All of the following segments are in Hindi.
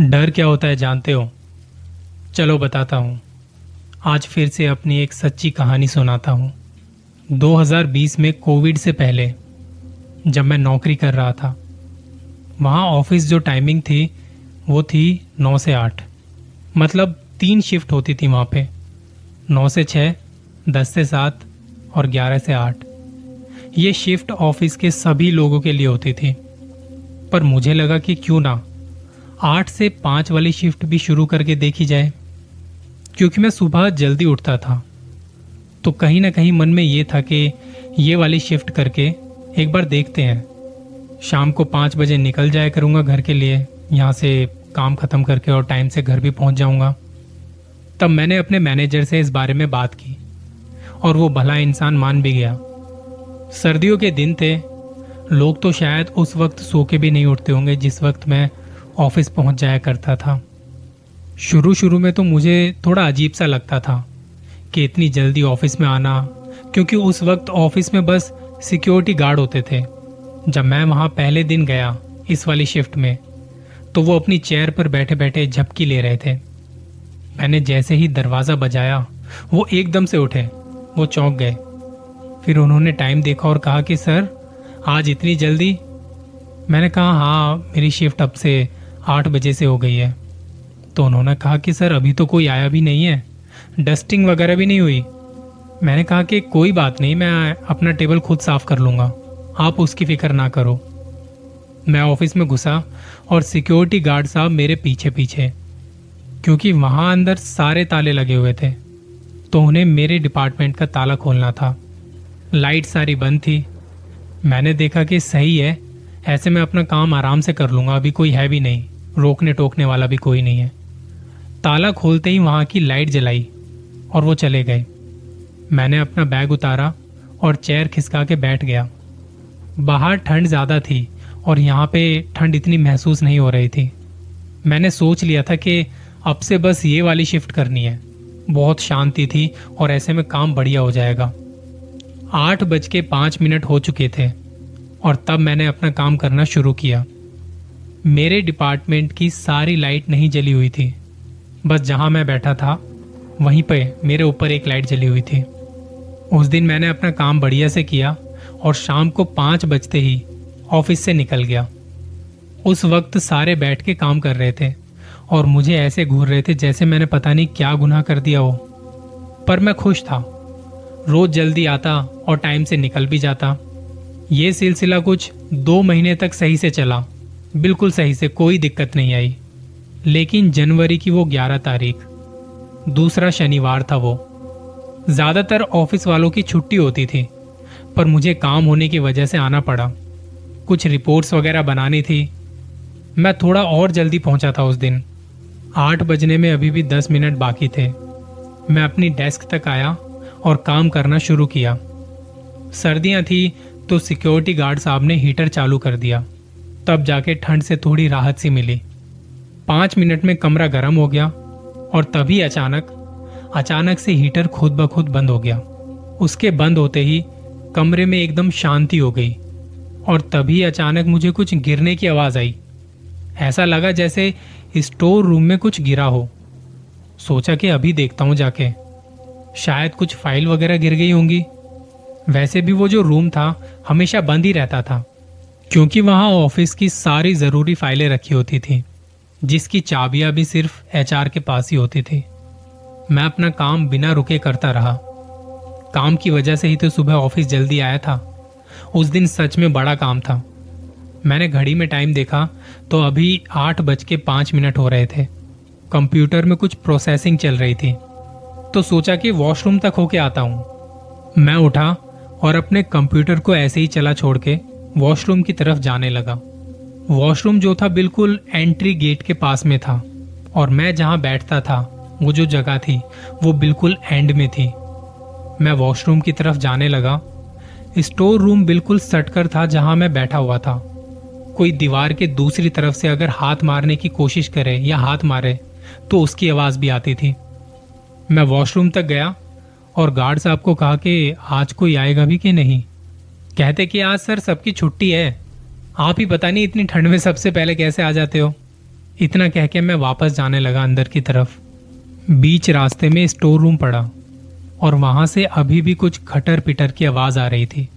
डर क्या होता है जानते हो? चलो बताता हूँ। आज फिर से अपनी एक सच्ची कहानी सुनाता हूँ। 2020 में कोविड से पहले, जब मैं नौकरी कर रहा था, वहाँ ऑफ़िस जो टाइमिंग थी, वो थी नौ से आठ। मतलब तीन शिफ्ट होती थी वहाँ पे। नौ से छः दस से सात और ग्यारह से आठ। ये शिफ्ट ऑफ़िस के सभी लोगों के लिए होती थी। पर मुझे लगा कि क्यों ना आठ से पाँच वाली शिफ्ट भी शुरू करके देखी जाए, क्योंकि मैं सुबह जल्दी उठता था। तो कहीं ना कहीं मन में ये था कि ये वाली शिफ्ट करके एक बार देखते हैं। शाम को पाँच बजे निकल जाया करूँगा घर के लिए, यहाँ से काम ख़त्म करके और टाइम से घर भी पहुँच जाऊँगा। तब मैंने अपने मैनेजर से इस बारे में बात की और वो भला इंसान मान भी गया। सर्दियों के दिन थे, लोग तो शायद उस वक्त सो के भी नहीं उठते होंगे जिस वक्त मैं ऑफ़िस पहुँच जाया करता था। शुरू शुरू में तो मुझे थोड़ा अजीब सा लगता था कि इतनी जल्दी ऑफ़िस में आना, क्योंकि उस वक्त ऑफ़िस में बस सिक्योरिटी गार्ड होते थे। जब मैं वहाँ पहले दिन गया इस वाली शिफ्ट में तो वो अपनी चेयर पर बैठे बैठे झपकी ले रहे थे। मैंने जैसे ही दरवाज़ा बजाया, वो एकदम से उठे, वो चौंक गए। फिर उन्होंने टाइम देखा और कहा कि, सर, आज इतनी जल्दी? मैंने कहा हाँ मेरी शिफ्ट अब से आठ बजे से हो गई है। तो उन्होंने कहा कि, सर, अभी तो कोई आया भी नहीं है। डस्टिंग वगैरह भी नहीं हुई। मैंने कहा कि, कोई बात नहीं, मैं अपना टेबल खुद साफ़ कर लूँगा। आप उसकी फ़िक्र ना करो। मैं ऑफ़िस में घुसा और सिक्योरिटी गार्ड साहब मेरे पीछे पीछे क्योंकि वहाँ अंदर सारे ताले लगे हुए थे। तो उन्हें मेरे डिपार्टमेंट का ताला खोलना था। लाइट सारी बंद थी। मैंने देखा कि सही है, ऐसे में अपना काम आराम से कर लूँगा, अभी कोई है भी नहीं। रोकने टोकने वाला भी कोई नहीं है। ताला खोलते ही वहाँ की लाइट जलाई और वो चले गए। मैंने अपना बैग उतारा और चेयर खिसका के बैठ गया। बाहर ठंड ज़्यादा थी और यहाँ पे ठंड इतनी महसूस नहीं हो रही थी। मैंने सोच लिया था कि अब से बस ये वाली शिफ्ट करनी है। बहुत शांति थी और ऐसे में काम बढ़िया हो जाएगा। आठ बज के पाँच मिनट हो चुके थे और तब मैंने अपना काम करना शुरू किया। मेरे डिपार्टमेंट की सारी लाइट नहीं जली हुई थी। बस जहाँ मैं बैठा था, वहीं पे मेरे ऊपर एक लाइट जली हुई थी। उस दिन मैंने अपना काम बढ़िया से किया और शाम को पाँच बजते ही ऑफ़िस से निकल गया। उस वक्त सारे बैठ के काम कर रहे थे और मुझे ऐसे घूर रहे थे जैसे मैंने पता नहीं क्या गुनाह कर दिया हो। पर मैं खुश था। रोज जल्दी आता और टाइम से निकल भी जाता। ये सिलसिला कुछ दो महीने तक सही से चला। बिल्कुल सही से कोई दिक्कत नहीं आई। लेकिन जनवरी की वो ग्यारह तारीख, दूसरा शनिवार था वो। ज़्यादातर ऑफ़िस वालों की छुट्टी होती थी, पर मुझे काम होने की वजह से आना पड़ा। कुछ रिपोर्ट्स वगैरह बनानी थी। मैं थोड़ा और जल्दी पहुँचा था उस दिन। आठ बजने में अभी भी दस मिनट बाकी थे। मैं अपनी डेस्क तक आया और काम करना शुरू किया। सर्दियाँ थी तो सिक्योरिटी गार्ड साहब ने हीटर चालू कर दिया। तब जाके ठंड से थोड़ी राहत सी मिली। पाँच मिनट में कमरा गर्म हो गया और तभी अचानक अचानक से हीटर खुद ब खुद बंद हो गया। उसके बंद होते ही कमरे में एकदम शांति हो गई और तभी अचानक मुझे कुछ गिरने की आवाज़ आई। ऐसा लगा जैसे स्टोर रूम में कुछ गिरा हो। सोचा कि अभी देखता हूँ जाके। शायद कुछ फ़ाइल वगैरह गिर गई होंगी। वैसे भी वो जो रूम था, हमेशा बंद ही रहता था। क्योंकि वहाँ ऑफ़िस की सारी ज़रूरी फाइलें रखी होती थी, जिसकी चाबियाँ भी सिर्फ़ एचआर के पास ही होती थी। मैं अपना काम बिना रुके करता रहा। काम की वजह से ही तो सुबह ऑफ़िस जल्दी आया था। उस दिन सच में बड़ा काम था। मैंने घड़ी में टाइम देखा तो अभी आठ बज के पाँच मिनट हो रहे थे। कंप्यूटर में कुछ प्रोसेसिंग चल रही थी। तो सोचा कि वॉशरूम तक होके आता हूँ। मैं उठा और अपने कंप्यूटर को ऐसे ही चला छोड़ के वॉशरूम की तरफ़ जाने लगा। वॉशरूम जो था बिल्कुल एंट्री गेट के पास में था और मैं जहाँ बैठता था, वो जो जगह थी, वो बिल्कुल एंड में थी। मैं वॉशरूम की तरफ़ जाने लगा। स्टोर रूम बिल्कुल सटकर था जहाँ मैं बैठा हुआ था। कोई दीवार के दूसरी तरफ़ से अगर हाथ मारने की कोशिश करे या हाथ मारे तो उसकी आवाज़ भी आती थी। मैं वॉशरूम तक गया और गार्ड साहब को कहा कि आज कोई आएगा भी कि नहीं? कहते कि आज सर सबकी छुट्टी है। आप ही पता नहीं इतनी ठंड में सबसे पहले कैसे आ जाते हो। इतना कह के मैं वापस जाने लगा अंदर की तरफ़। बीच रास्ते में स्टोर रूम पड़ा और वहाँ से अभी भी कुछ खटर पिटर की आवाज़ आ रही थी।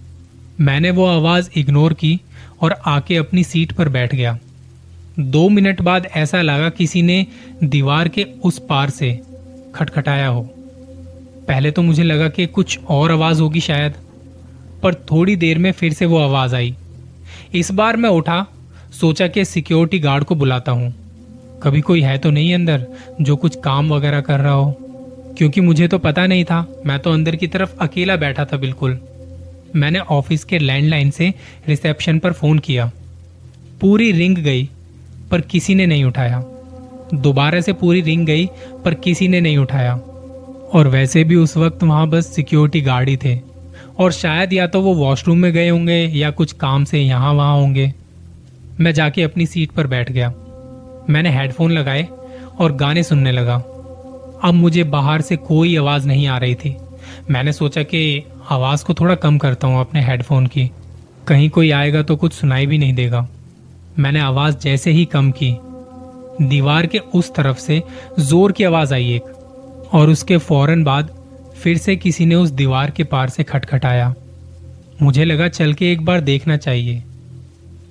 मैंने वो आवाज़ इग्नोर की और आके अपनी सीट पर बैठ गया। दो मिनट बाद ऐसा लगा किसी ने दीवार के उस पार से खटखटाया हो। पहले तो मुझे लगा कि कुछ और आवाज़ होगी शायद। पर थोड़ी देर में फिर से वो आवाज़ आई। इस बार मैं उठा, सोचा कि सिक्योरिटी गार्ड को बुलाता हूँ। कभी कोई है तो नहीं अंदर, जो कुछ काम वगैरह कर रहा हो। क्योंकि मुझे तो पता नहीं था, मैं तो अंदर की तरफ़ अकेला बैठा था बिल्कुल। मैंने ऑफ़िस के लैंडलाइन से रिसेप्शन पर फ़ोन किया। पूरी रिंग गई, पर किसी ने नहीं उठाया। दोबारा से पूरी रिंग गई, पर किसी ने नहीं उठाया। और वैसे भी उस वक्त वहाँ बस सिक्योरिटी गार्ड ही थे। और शायद या तो वो वॉशरूम में गए होंगे या कुछ काम से यहाँ वहाँ होंगे। मैं जाके अपनी सीट पर बैठ गया। मैंने हेडफोन लगाए और गाने सुनने लगा। अब मुझे बाहर से कोई आवाज़ नहीं आ रही थी। मैंने सोचा कि आवाज़ को थोड़ा कम करता हूँ अपने हेडफोन की। कहीं कोई आएगा तो कुछ सुनाई भी नहीं देगा। मैंने आवाज़ जैसे ही कम की। दीवार के उस तरफ़ से ज़ोर की आवाज़ आई एक। और उसके फ़ौरन बाद फिर से किसी ने उस दीवार के पार से खटखटाया। मुझे लगा, चल के एक बार देखना चाहिए।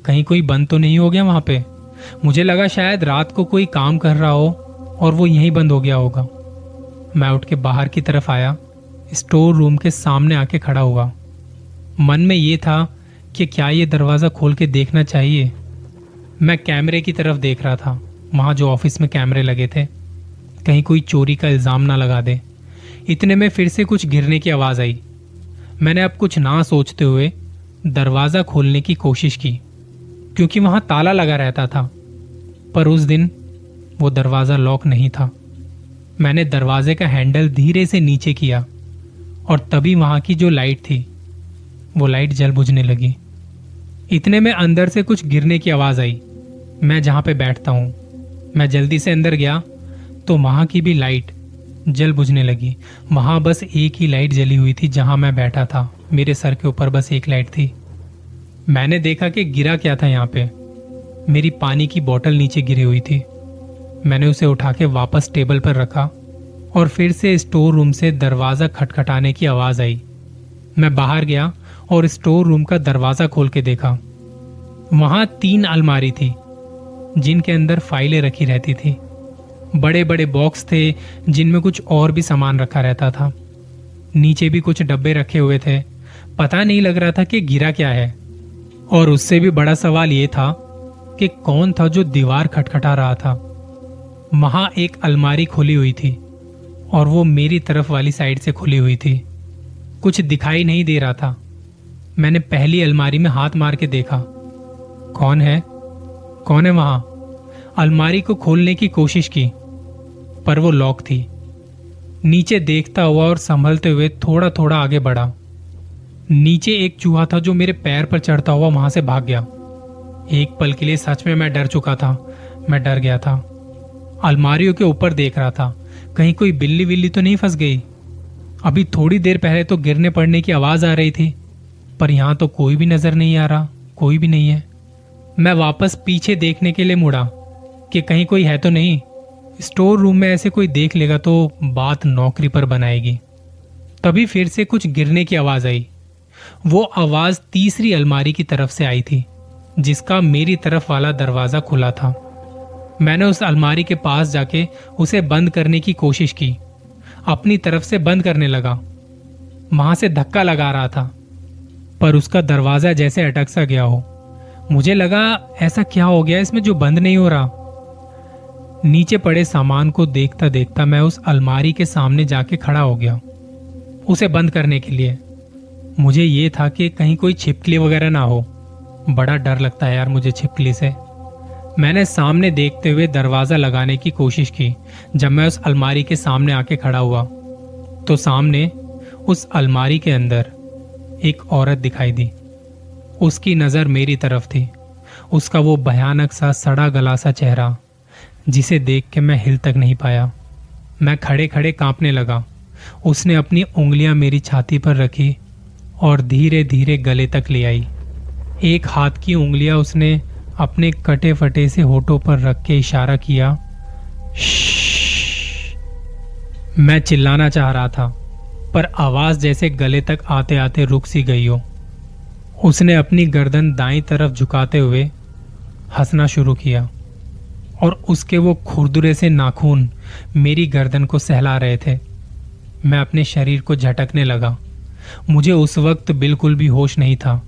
कहीं कोई बंद तो नहीं हो गया वहाँ पे? मुझे लगा शायद रात को कोई काम कर रहा हो और वो यहीं बंद हो गया होगा। मैं उठ के बाहर की तरफ़ आया। स्टोर रूम के सामने आके खड़ा हुआ। मन में ये था कि क्या ये दरवाज़ा खोल के देखना चाहिए। मैं कैमरे की तरफ़ देख रहा था। वहाँ जो ऑफ़िस में कैमरे लगे थे, कहीं कोई चोरी का इल्ज़ाम ना लगा दे। इतने में फिर से कुछ गिरने की आवाज़ आई। मैंने अब कुछ ना सोचते हुए दरवाज़ा खोलने की कोशिश की, क्योंकि वहाँ ताला लगा रहता था, पर उस दिन वो दरवाज़ा लॉक नहीं था। मैंने दरवाजे का हैंडल धीरे से नीचे किया, और तभी वहाँ की जो लाइट थी, वो लाइट जल बुझने लगी। इतने में अंदर से कुछ गिरने की आवाज़ आई, मैं जहाँ पे बैठता हूँ, मैं जल्दी से अंदर गया तो वहाँ की भी लाइट जल बुझने लगी। वहाँ बस एक ही लाइट जली हुई थी जहाँ मैं बैठा था। मेरे सर के ऊपर बस एक लाइट थी। मैंने देखा कि गिरा क्या था यहाँ पे। मेरी पानी की बोतल नीचे गिरी हुई थी। मैंने उसे उठा के वापस टेबल पर रखा और फिर से स्टोर रूम से दरवाज़ा खटखटाने की आवाज़ आई। मैं बाहर गया और स्टोर रूम का दरवाज़ा खोल के देखा। वहाँ तीन अलमारी थी, जिनके अंदर फाइलें रखी रहती थी। बड़े बड़े बॉक्स थे, जिनमें कुछ और भी सामान रखा रहता था। नीचे भी कुछ डब्बे रखे हुए थे। पता नहीं लग रहा था कि गिरा क्या है। और उससे भी बड़ा सवाल यह था कि कौन था जो दीवार खटखटा रहा था। वहाँ एक अलमारी खुली हुई थी और वो मेरी तरफ़ वाली साइड से खुली हुई थी। कुछ दिखाई नहीं दे रहा था। मैंने पहली अलमारी में हाथ मार के देखा। कौन है? कौन है वहाँ? अलमारी को खोलने की कोशिश की। पर वो लॉक थी। नीचे देखता हुआ और संभलते हुए थोड़ा थोड़ा आगे बढ़ा। नीचे एक चूहा था जो मेरे पैर पर चढ़ता हुआ वहाँ से भाग गया। एक पल के लिए सच में मैं डर चुका था। मैं डर गया था। अलमारियों के ऊपर देख रहा था। कहीं कोई बिल्ली बिल्ली तो नहीं फंस गई? अभी थोड़ी देर पहले तो गिरने पड़ने की आवाज़ आ रही थी, पर यहाँ तो कोई भी नज़र नहीं आ रहा, कोई भी नहीं है। मैं वापस पीछे देखने के लिए मुड़ा कि कहीं कोई है तो नहीं। स्टोर रूम में ऐसे कोई देख लेगा तो बात नौकरी पर बनाएगी। तभी फिर से कुछ गिरने की आवाज़ आई। वो आवाज़ तीसरी अलमारी की तरफ़ से आई थी, जिसका मेरी तरफ़ वाला दरवाज़ा खुला था। मैंने उस अलमारी के पास जाके उसे बंद करने की कोशिश की। अपनी तरफ़ से बंद करने लगा। वहाँ से धक्का लगा रहा था, पर उसका दरवाज़ा जैसे अटक सा गया हो। मुझे लगा, ऐसा क्या हो गया? इसमें जो बंद नहीं हो रहा। नीचे पड़े सामान को देखता देखता मैं उस अलमारी के सामने जाके खड़ा हो गया, उसे बंद करने के लिए। मुझे ये था कि कहीं कोई छिपकली वगैरह ना हो। बड़ा डर लगता है यार मुझे छिपकली से। मैंने सामने देखते हुए दरवाज़ा लगाने की कोशिश की, जब मैं उस अलमारी के सामने आके खड़ा हुआ तो सामने उस अलमारी के अंदर एक औरत दिखाई दी। उसकी नज़र मेरी तरफ़ थी। उसका वो भयानक सा सड़ा गला सा चेहरा जिसे देख के मैं हिल तक नहीं पाया। मैं खड़े खड़े कांपने लगा। उसने अपनी उंगलियाँ मेरी छाती पर रखी और धीरे धीरे गले तक ले आई। एक हाथ की उंगलियाँ उसने अपने कटे फटे से होठों पर रख के इशारा किया मैं चिल्लाना चाह रहा था पर आवाज़ जैसे गले तक आते आते रुक सी गई हो उसने अपनी गर्दन दाई तरफ़ झुकाते हुए हंसना शुरू किया और उसके वो खुरदुरे से नाखून मेरी गर्दन को सहला रहे थे। मैं अपने शरीर को झटकने लगा। मुझे उस वक्त बिल्कुल भी होश नहीं था।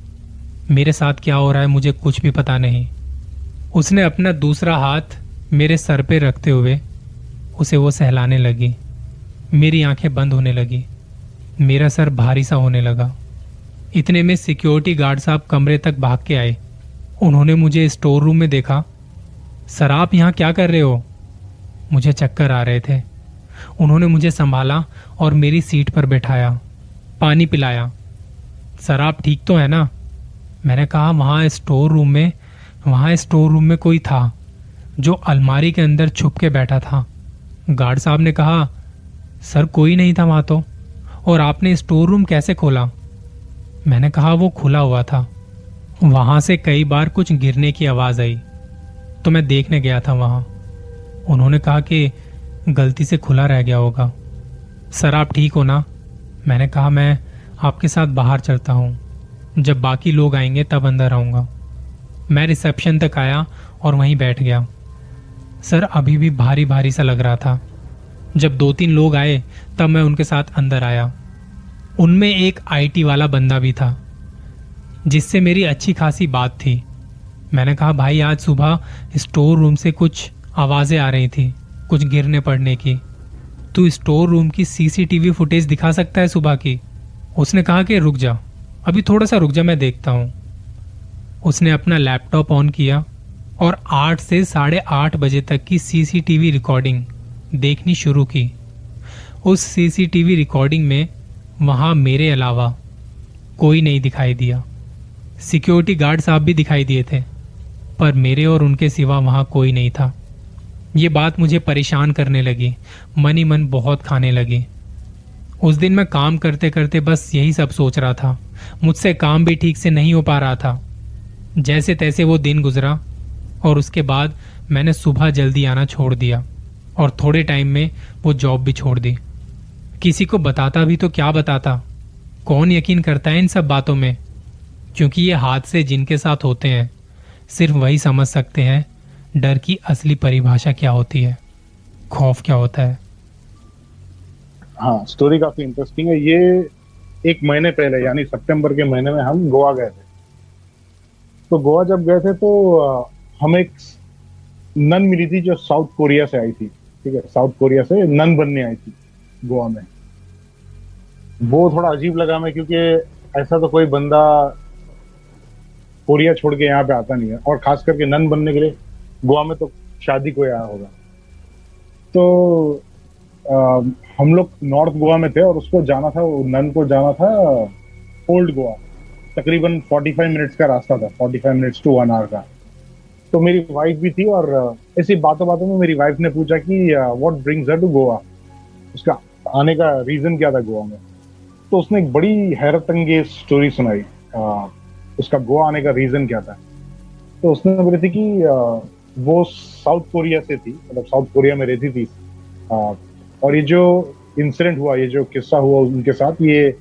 मेरे साथ क्या हो रहा है मुझे कुछ भी पता नहीं। उसने अपना दूसरा हाथ मेरे सर पे रखते हुए उसे वो सहलाने लगी। मेरी आँखें बंद होने लगी। मेरा सर भारी सा होने लगा। इतने में सिक्योरिटी गार्ड साहब कमरे तक भाग के आए। उन्होंने मुझे स्टोर रूम में देखा। सर, आप यहाँ क्या कर रहे हो? मुझे चक्कर आ रहे थे। उन्होंने मुझे संभाला और मेरी सीट पर बैठाया, पानी पिलाया। सर, आप ठीक तो है ना? मैंने कहा, वहाँ स्टोर रूम में, वहाँ स्टोर रूम में कोई था, जो अलमारी के अंदर छुप के बैठा था। गार्ड साहब ने कहा, सर, कोई नहीं था वहाँ तो और आपने स्टोर रूम कैसे खोला? मैंने कहा, वो खुला हुआ था। वहाँ से कई बार कुछ गिरने की आवाज़ आई। तो मैं देखने गया था वहाँ। उन्होंने कहा कि गलती से खुला रह गया होगा। सर, आप ठीक हो ना? मैंने कहा, मैं आपके साथ बाहर चलता हूँ। जब बाकी लोग आएँगे, तब अंदर आऊँगा। मैं रिसेप्शन तक आया और वहीं बैठ गया। सर, अभी भी भारी भारी सा लग रहा था। जब दो तीन लोग आए, तब मैं उनके साथ अंदर आया। उनमें एक आईटी वाला बंदा भी था, जिससे मेरी अच्छी खासी बात थी। मैंने कहा, भाई, आज सुबह स्टोर रूम से कुछ आवाज़ें आ रही थी, कुछ गिरने पड़ने की। तू स्टोर रूम की सीसीटीवी फुटेज दिखा सकता है सुबह की? उसने कहा कि, रुक जा, अभी थोड़ा सा रुक जा, मैं देखता हूँ। उसने अपना लैपटॉप ऑन किया और आठ से साढ़े आठ बजे तक की सीसीटीवी रिकॉर्डिंग देखनी शुरू की। उस सीसीटीवी रिकॉर्डिंग में वहाँ मेरे अलावा कोई नहीं दिखाई दिया। सिक्योरिटी गार्ड साहब भी दिखाई दिए थे। पर मेरे और उनके सिवा वहाँ कोई नहीं था। ये बात मुझे परेशान करने लगी। मन ही मन बहुत खाने लगी। उस दिन मैं काम करते करते बस यही सब सोच रहा था। मुझसे काम भी ठीक से नहीं हो पा रहा था। जैसे तैसे वो दिन गुजरा और उसके बाद मैंने सुबह जल्दी आना छोड़ दिया और थोड़े टाइम में वो जॉब भी छोड़ दी। किसी को बताता भी तो क्या बताता? कौन यकीन करता है इन सब बातों में? क्योंकि ये हादसे जिनके साथ होते हैं। सिर्फ़ वही समझ सकते हैं, डर की असली परिभाषा क्या होती है, खौफ क्या होता है। हाँ स्टोरी काफ़ी इंटरेस्टिंग है। ये एक महीने पहले, यानी सितंबर के महीने में हम गोवा गए थे। तो गोवा जब गए थे तो हमें एक नन मिली थी जो साउथ कोरिया से आई थी। ठीक है साउथ कोरिया से नन बनने आई थी गोवा में। वो थोड़ा अजीब लगा मैं क्योंकि ऐसा तो कोई बंदा कोरिया छोड़ के यहाँ पे आता नहीं है। और खास करके नन बनने के लिए गोवा में तो शादी को आया होगा। तो आ, हम लोग नॉर्थ गोवा में थे और उसको जाना था नन को जाना था ओल्ड गोवा। तकरीबन 45 मिनट्स का रास्ता था 45 मिनट्स टू वन आवर का। तो मेरी वाइफ भी थी और ऐसी बातों बातों में मेरी वाइफ ने पूछा कि what brings her to Goa उसका आने का रीजन क्या था गोवा में? तो उसने एक बड़ी हैरत स्टोरी सुनाई। उसका गोवा आने का रीजन क्या था? तो उसने बोली थी कि वो साउथ कोरिया से थी मतलब साउथ कोरिया में रहती थी। और ये जो इंसिडेंट हुआ, ये जो किस्सा हुआ उनके साथ, ये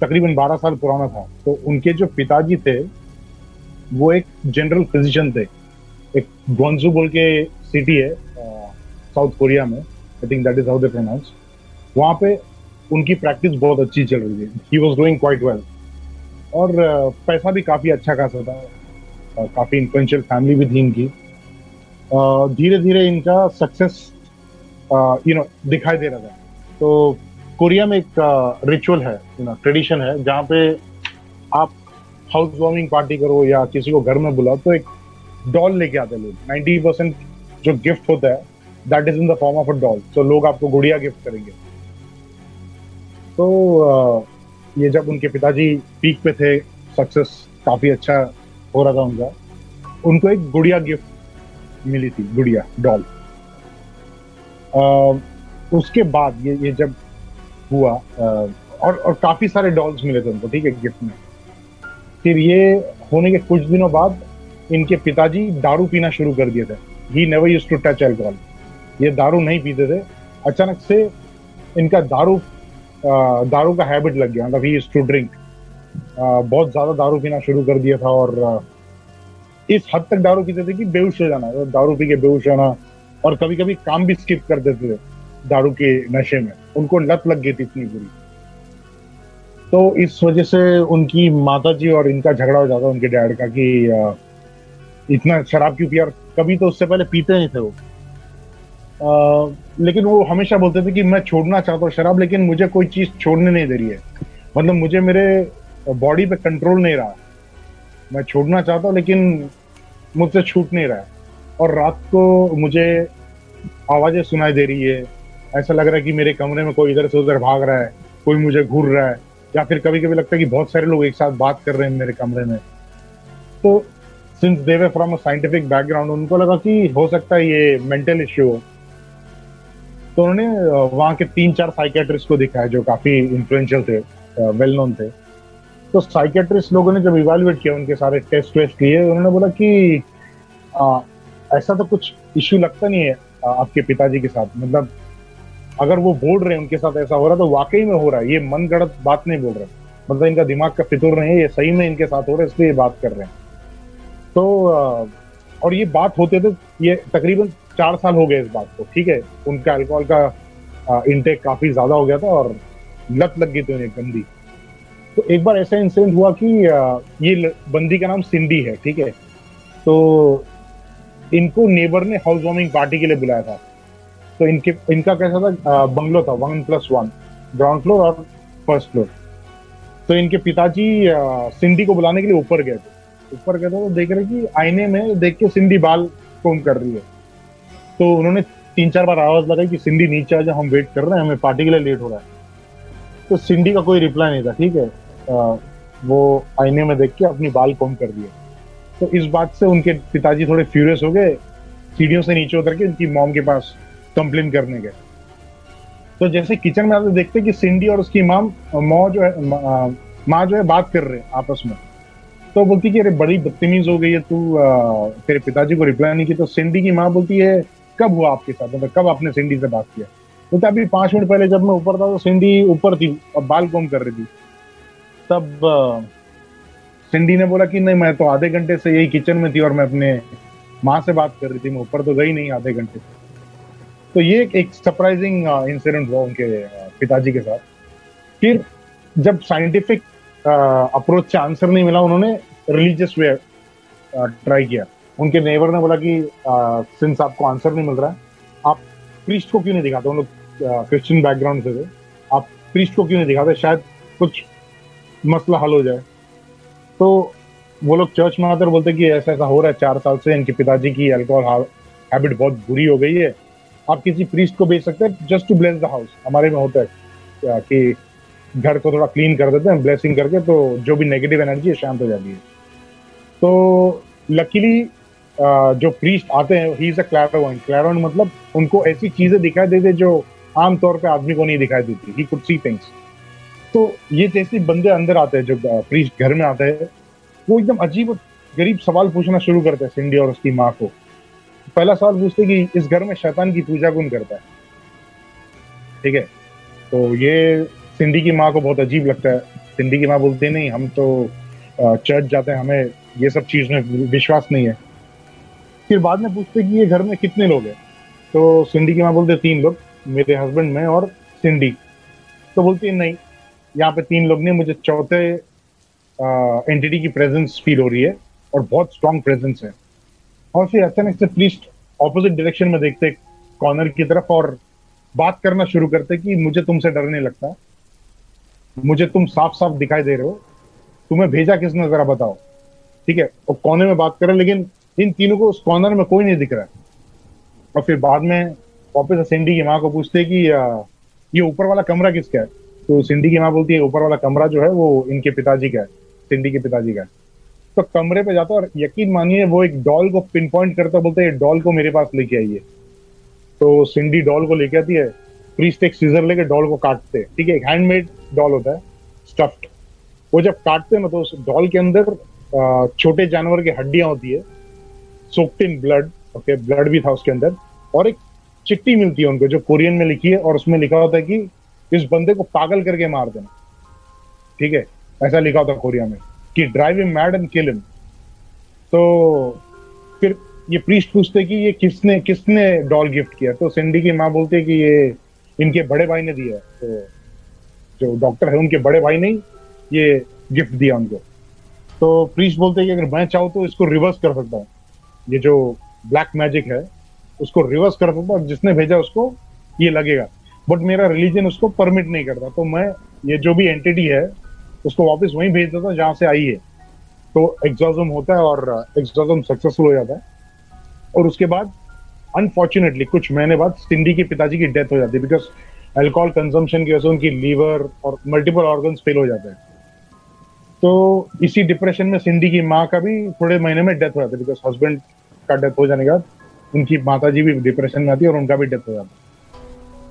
तकरीबन 12 साल पुराना था। तो उनके जो पिताजी थे, वो एक जनरल फिजिशियन थे। एक ग्वांजू बोल के सिटी है साउथ कोरिया में। I think that is how they pronounce वहाँ पे उनकी प्रैक्टिस बहुत अच्छी चल रही थी। He was doing quite well और पैसा भी काफ़ी अच्छा खासा था। काफ़ी इन्फ्लुएंशियल फैमिली भी थी इनकी। धीरे धीरे इनका सक्सेस यू नो दिखाई दे रहा था। तो कोरिया में एक रिचुअल है यू नो ट्रेडिशन है, जहाँ पे आप हाउस वार्मिंग पार्टी करो या किसी को घर में बुलाओ तो एक डॉल लेके आते हैं लोग। नाइन्टी परसेंट जो गिफ्ट होता है that is in the form of a doll तो लोग आपको गुड़िया गिफ्ट करेंगे। तो ये जब उनके पिताजी पीक पे थे सक्सेस काफ़ी अच्छा हो रहा था उनका उनको एक गुड़िया गिफ्ट मिली थी गुड़िया डॉल उसके बाद ये ये जब हुआ आ, और और काफ़ी सारे डॉल्स मिले थे उनको ठीक है गिफ्ट में. फिर ये होने के कुछ दिनों बाद इनके पिताजी दारू पीना शुरू कर दिए थे. He never use to touch alcohol ये दारू नहीं पीते थे. अचानक से इनका दारू दारू का हैबिट लग गया। मतलब ही यूज़ टू ड्रिंक बहुत ज़्यादा दारू पीना शुरू कर दिया था और इस हद तक दारू पीते थे कि बेहोश हो जाना। दारू पी के बेहोश होना और कभी कभी काम भी स्किप कर देते थे दारू के नशे में। उनको लत लग गई थी इतनी बुरी। तो इस वजह से उनकी माता जी और इनका झगड़ा हो जाता उनके डैड का कि इतना शराब क्यों पिया? कभी तो उससे पहले पीते नहीं थे वो। लेकिन वो हमेशा बोलते थे कि मैं छोड़ना चाहता हूँ शराब, लेकिन मुझे कोई चीज़ छोड़ने नहीं दे रही है। मतलब मुझे मेरे बॉडी पे कंट्रोल नहीं रहा। मैं छोड़ना चाहता हूँ, लेकिन मुझसे छूट नहीं रहा और रात को मुझे आवाज़ें सुनाई दे रही है। ऐसा लग रहा है कि मेरे कमरे में कोई इधर से उधर भाग रहा है, कोई मुझे घूर रहा है, या फिर कभी कभी लगता है कि बहुत सारे लोग एक साथ बात कर रहे हैं मेरे कमरे में। तो सिंस देवे फ्रॉम अ साइंटिफिक बैकग्राउंड उनको लगा कि हो सकता है ये मेंटल इश्यू हो। तो उन्होंने वहाँ के तीन चार साइकेट्रिस्ट को दिखाया जो काफ़ी इन्फ्लुएंशियल थे वेल नोन थे। तो साइकेट्रिस्ट लोगों ने जब इवेल्युएट किया उनके सारे टेस्ट वेस्ट किए उन्होंने बोला कि आ, ऐसा तो कुछ इश्यू लगता नहीं है आपके पिताजी के साथ। मतलब अगर वो बोल रहे हैं उनके साथ ऐसा हो रहा तो वाकई में हो रहा है। ये मन गढ़त बात नहीं बोल रहे। मतलब इनका दिमाग का फितुर नहीं है ये सही में इनके साथ हो रहा है इसलिए ये बात कर रहे हैं। तो और ये बात होते थे ये तकरीबन चार साल हो गए इस बात को, ठीक है? उनका अल्कोहल का इंटेक काफ़ी ज़्यादा हो गया था और लत लग गई थी उन्हें, गंदी। तो एक बार ऐसा इंसिडेंट हुआ कि ये बंदी का नाम सिंडी है, ठीक है? तो इनको नेबर ने हाउस वार्मिंग पार्टी के लिए बुलाया था। तो इनके, इनका कैसा था? बंगलो था one plus one ground floor और फ़र्स्ट फ्लोर तो इनके पिताजी सिंडी को बुलाने के लिए ऊपर गए थे। ऊपर गए थे तो देख रहे कि आईने में देख के सिंधी बाल कोम कर रही है। तो उन्होंने तीन चार बार आवाज़ लगाई कि सिंडी नीचे आ जाए हम वेट कर रहे हैं हमें पार्टी के लिए लेट हो रहा है। तो सिंडी का कोई रिप्लाई नहीं था ठीक है? आ, वो आईने में देख के अपनी बाल कोम कर दिए। तो इस बात से उनके पिताजी थोड़े फ्यूरियस हो गए सीढ़ियों से नीचे उतर के उनकी मॉम के पास कंप्लेन करने गए। तो जैसे किचन में आते देखते कि सिंडी और उसकी माँ मौ जो है माँ जो है बात कर रहे हैं आपस में। तो बोलती कि अरे बड़ी बदतमीज हो गई है तू तेरे पिताजी को रिप्लाई नहीं की। तो सिंडी की माँ बोलती है कब हुआ आपके साथ? मतलब कब आपने सिंडी से बात किया? बोलते अभी पाँच मिनट पहले जब मैं ऊपर था तो सिंडी ऊपर थी, अब बाल कोम कर रही थी? तब सिंडी ने बोला कि नहीं, मैं तो आधे घंटे से यही किचन में थी और मैं अपने माँ से बात कर रही थी, मैं ऊपर तो गई नहीं आधे घंटे से। तो ये एक सरप्राइजिंग इंसिडेंट हुआ उनके पिताजी के साथ। फिर जब साइंटिफिक अप्रोच से आंसर नहीं मिला, उन्होंने रिलीजियस वे ट्राई किया। उनके नेबर ने बोला कि सिंस आपको आंसर नहीं मिल रहा है, आप प्रीस्ट को क्यों नहीं दिखाते? उन लोग क्रिश्चियन बैकग्राउंड से थे। आप प्रीस्ट को क्यों नहीं दिखाते? शायद कुछ मसला हल हो जाए। तो वो लोग चर्च में आकर बोलते कि ऐसा ऐसा हो रहा है, चार साल से इनके पिताजी की अल्कोहल हैबिट बहुत बुरी हो गई है। आप किसी प्रीस्ट को भेज सकते हैं just to bless the house हमारे में होता है कि घर को थोड़ा क्लीन कर देते हैं ब्लेसिंग करके तो जो भी नेगेटिव एनर्जी है, शांत हो जाती है। तो लकीली जो प्रीस्ट आते हैं ही इज़ अ क्लैरोवेंट क्लैरोवेंट मतलब उनको ऐसी चीज़ें दिखाई देते जो आम तौर पे आदमी को नहीं दिखाई देती। ही कुड सी थिंग्स तो ये जैसे बंदे अंदर आते हैं, जो प्रीस्ट घर में आते हैं, वो एकदम अजीब गरीब सवाल पूछना शुरू करते हैं सिंडी और उसकी माँ को। पहला सवाल पूछते कि इस घर में शैतान की पूजा कौन करता है। ठीक है? तो ये सिंधी की माँ को बहुत अजीब लगता है। सिंधी की माँ बोलती नहीं, हम तो चर्च जाते हैं, हमें ये सब चीज़ में विश्वास नहीं है। फिर बाद में पूछते कि ये घर में कितने लोग हैं? तो सिंधी की माँ बोलते तीन लोग, मेरे हस्बैंड मैं और सिंधी तो बोलती है, नहीं, यहाँ पे तीन लोग नहीं, मुझे चौथे एंटिटी की प्रेजेंस फील हो रही है और बहुत स्ट्रॉन्ग प्रेजेंस है. और फिर अचानक से प्लीस्ट ऑपोजिट डायरेक्शन में देखते कॉर्नर की तरफ़, और बात करना शुरू करते कि मुझे तुमसे डर नहीं लगता। मुझे तुम साफ़ साफ़ दिखाई दे रहे हो। तुम्हें भेजा किसने, जरा बताओ। ठीक है वो कॉर्नर में बात कर, लेकिन इन तीनों को उस कॉर्नर में कोई नहीं दिख रहा है। और फिर बाद में वापस सिंडी की माँ को पूछते कि ये ऊपर वाला कमरा किसका है? तो सिंडी की माँ बोलती है ऊपर वाला कमरा जो है वो इनके पिताजी का है, सिंडी के पिताजी का है। तो कमरे पे जाता और यकीन मानिए, वो एक डॉल को पिन पॉइंट करता बोलते हैं डॉल को मेरे पास लेके आइए। तो सिंडी डॉल को लेके आती है प्रीस्ट एक सीजर लेके डॉल को काटते हैं। ठीक है, एक हैंडमेड डॉल होता है स्टफ्ड वो जब काटते हैं ना तो उस डॉल के अंदर छोटे जानवर की हड्डियाँ होती है soaked in blood okay blood भी था उसके अंदर, और एक चिट्ठी मिलती है उनको जो कोरियन में लिखी है, और उसमें लिखा होता है कि इस बंदे को पागल करके मार देना। ठीक है? ऐसा लिखा होता कोरिया में कि drive him mad and kill him तो फिर ये प्रीस्ट पूछते कि ये किसने किसने डॉल गिफ्ट किया? तो सिंडी की माँ बोलती है कि ये इनके बड़े भाई ने दिया तो जो डॉक्टर है, उनके बड़े भाई ने ये गिफ्ट दिया उनको। तो प्रीस्ट बोलते हैं कि अगर मैं चाहूँ तो इसको रिवर्स कर सकता हूँ। ये जो ब्लैक मैजिक है, उसको रिवर्स कर सकता और जिसने भेजा उसको ये लगेगा। बट मेरा रिलीजन उसको परमिट नहीं करता। तो मैं ये जो भी एंटिटी है, उसको वापस वहीं भेज देता हूँ जहाँ से आई है। तो एग्जॉजम होता है और एग्जॉजम सक्सेसफुल हो जाता है। और उसके बाद अनफॉर्चुनेटली कुछ महीने बाद सिंडी के पिताजी की डेथ हो जाती है। बिकॉज़ एल्कोहल कंजम्पशन की वजह से उनकी लीवर और मल्टीपल ऑर्गन फेल हो जाते हैं। तो इसी डिप्रेशन में सिंधी की माँ का भी थोड़े महीने में डेथ हो जाती है बिकॉज़ हस्बैंड का डेथ हो जाने के बाद उनकी माता जी भी डिप्रेशन में आती है और उनका भी डेथ हो जाता है।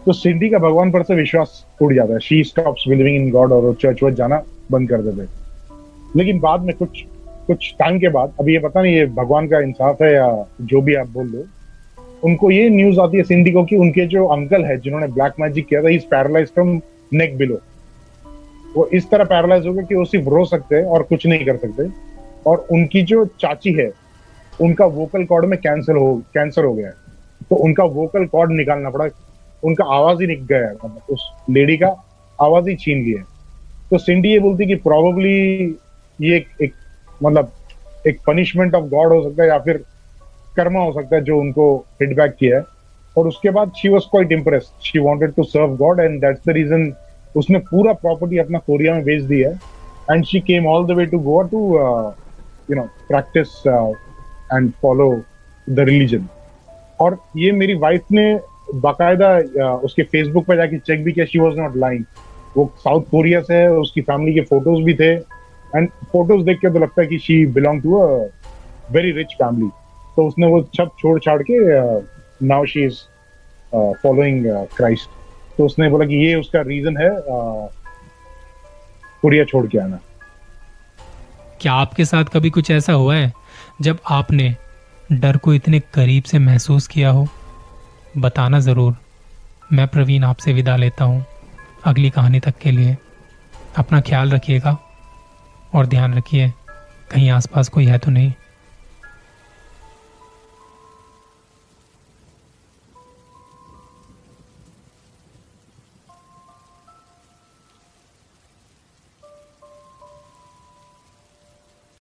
तो सिंधी का भगवान पर से विश्वास उड़ जाता है। She stops believing in God और चर्च वर्च जाना बंद कर देते लेकिन बाद में कुछ कुछ टाइम के बाद, अभी ये पता नहीं ये भगवान का इंसाफ है या जो भी आप बोल लो उनको ये न्यूज़ आती है सिंधी को कि उनके जो अंकल है, जिन्होंने ब्लैक मैजिक किया था is paralyse from neck below वो इस तरह पैरालाइज हो गया कि वो सिर्फ़ रो सकते हैं और कुछ नहीं कर सकते। और उनकी जो चाची है उनका वोकल कॉर्ड में कैंसर हो कैंसर हो गया है। तो उनका वोकल कॉर्ड निकालना पड़ा। उनका आवाज़ ही निक गया है। मतलब उस लेडी का आवाज़ ही छीन लिया तो सिंडी ये बोलती कि प्रोबेबली ये एक, एक मतलब एक पनिशमेंट ऑफ़ गॉड हो सकता है या फिर कर्मा हो सकता है जो उनको फीडबैक किया है। और उसके बाद she was quite impress she wanted to serve God and that's the reason उसने पूरा प्रॉपर्टी अपना कोरिया में बेच दिया है। And she came all the way to Goa to you know practice and follow the religion और ये मेरी वाइफ ने बाकायदा uh, उसके फेसबुक पर जाके चेक भी किया शी वॉज़ नॉट लाइंग वो साउथ कोरिया से है उसकी फैमिली के फ़ोटोज़ भी थे। एंड फ़ोटोज़ देख के तो लगता है कि she belong to a very rich family तो उसने वो सब छोड़ छाड़ के now she is following Christ तो उसने बोला कि ये उसका रीजन है कुरिया छोड़ के आना। क्या आपके साथ कभी कुछ ऐसा हुआ है जब आपने डर को इतने करीब से महसूस किया हो? बताना ज़रूर। मैं प्रवीण आपसे विदा लेता हूँ अगली कहानी तक के लिए। अपना ख्याल रखिएगा और ध्यान रखिए, कहीं आसपास कोई है तो नहीं।